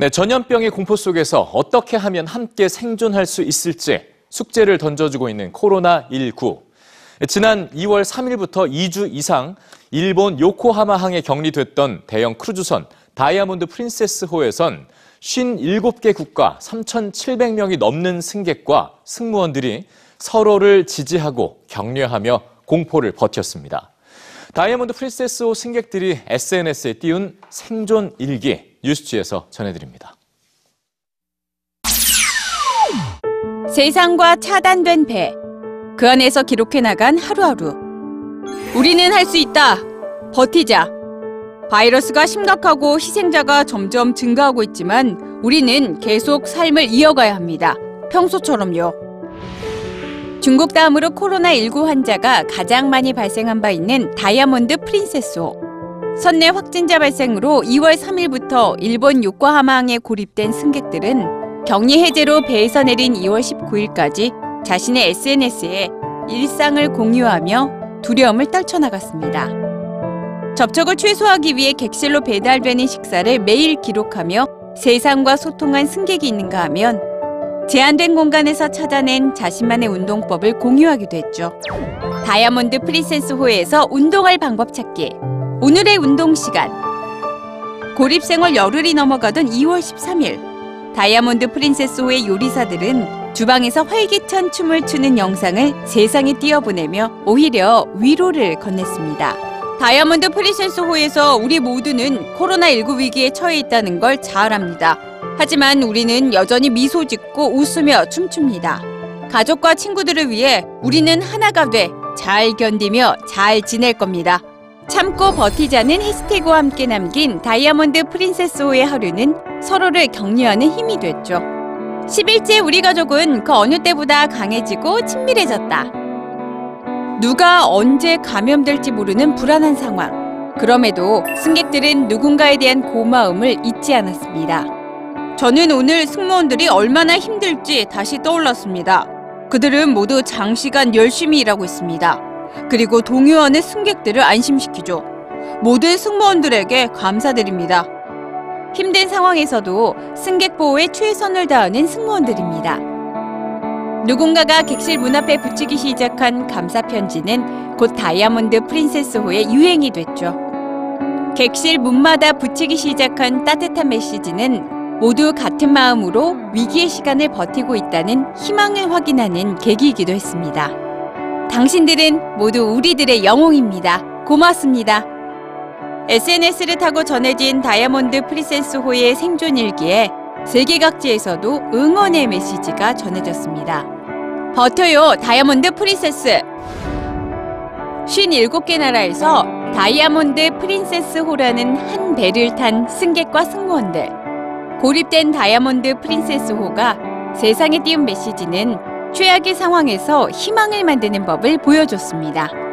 네, 전염병의 공포 속에서 어떻게 하면 함께 생존할 수 있을지 숙제를 던져주고 있는 코로나19. 지난 2월 3일부터 2주 이상 일본 요코하마항에 격리됐던 대형 크루즈선 다이아몬드 프린세스호에선 57개 국가 3,700명이 넘는 승객과 승무원들이 서로를 지지하고 격려하며 공포를 버텼습니다. 다이아몬드 프린세스호 승객들이 SNS에 띄운 생존 일기 뉴스지에서 전해드립니다. 세상과 차단된 배. 그 안에서 기록해 나간 하루하루. 우리는 할 수 있다. 버티자. 바이러스가 심각하고 희생자가 점점 증가하고 있지만 우리는 계속 삶을 이어가야 합니다. 평소처럼요. 중국 다음으로 코로나19 환자가 가장 많이 발생한 바 있는 다이아몬드 프린세스호. 선내 확진자 발생으로 2월 3일부터 일본 요코하마항에 고립된 승객들은 격리 해제로 배에서 내린 2월 19일까지 자신의 SNS에 일상을 공유하며 두려움을 떨쳐나갔습니다. 접촉을 최소화하기 위해 객실로 배달되는 식사를 매일 기록하며 세상과 소통한 승객이 있는가 하면 제한된 공간에서 찾아낸 자신만의 운동법을 공유하기도 했죠. 다이아몬드 프린세스호에서 운동할 방법 찾기. 오늘의 운동 시간. 고립 생활 열흘이 넘어가던 2월 13일. 다이아몬드 프린세스호의 요리사들은 주방에서 활기찬 춤을 추는 영상을 세상에 띄워보내며 오히려 위로를 건넸습니다. 다이아몬드 프린세스호에서 우리 모두는 코로나19 위기에 처해 있다는 걸잘 압니다. 하지만 우리는 여전히 미소 짓고 웃으며 춤춥니다. 가족과 친구들을 위해 우리는 하나가 돼 잘 견디며 잘 지낼 겁니다. 참고 버티자는 해시태그와 함께 남긴 다이아몬드 프린세스호의 하루는 서로를 격려하는 힘이 됐죠. 10일째 우리 가족은 그 어느 때보다 강해지고 친밀해졌다. 누가 언제 감염될지 모르는 불안한 상황. 그럼에도 승객들은 누군가에 대한 고마움을 잊지 않았습니다. 저는 오늘 승무원들이 얼마나 힘들지 다시 떠올랐습니다. 그들은 모두 장시간 열심히 일하고 있습니다. 그리고 동요하는 승객들을 안심시키죠. 모든 승무원들에게 감사드립니다. 힘든 상황에서도 승객 보호에 최선을 다하는 승무원들입니다. 누군가가 객실 문 앞에 붙이기 시작한 감사 편지는 곧 다이아몬드 프린세스호의 유행이 됐죠. 객실 문마다 붙이기 시작한 따뜻한 메시지는 모두 같은 마음으로 위기의 시간을 버티고 있다는 희망을 확인하는 계기이기도 했습니다. 당신들은 모두 우리들의 영웅입니다. 고맙습니다. SNS를 타고 전해진 다이아몬드 프린세스호의 생존 일기에 세계 각지에서도 응원의 메시지가 전해졌습니다. 버텨요, 다이아몬드 프린세스! 57개 나라에서 다이아몬드 프린세스 호라는 한 배를 탄 승객과 승무원들. 고립된 다이아몬드 프린세스 호가 세상에 띄운 메시지는 최악의 상황에서 희망을 만드는 법을 보여줬습니다.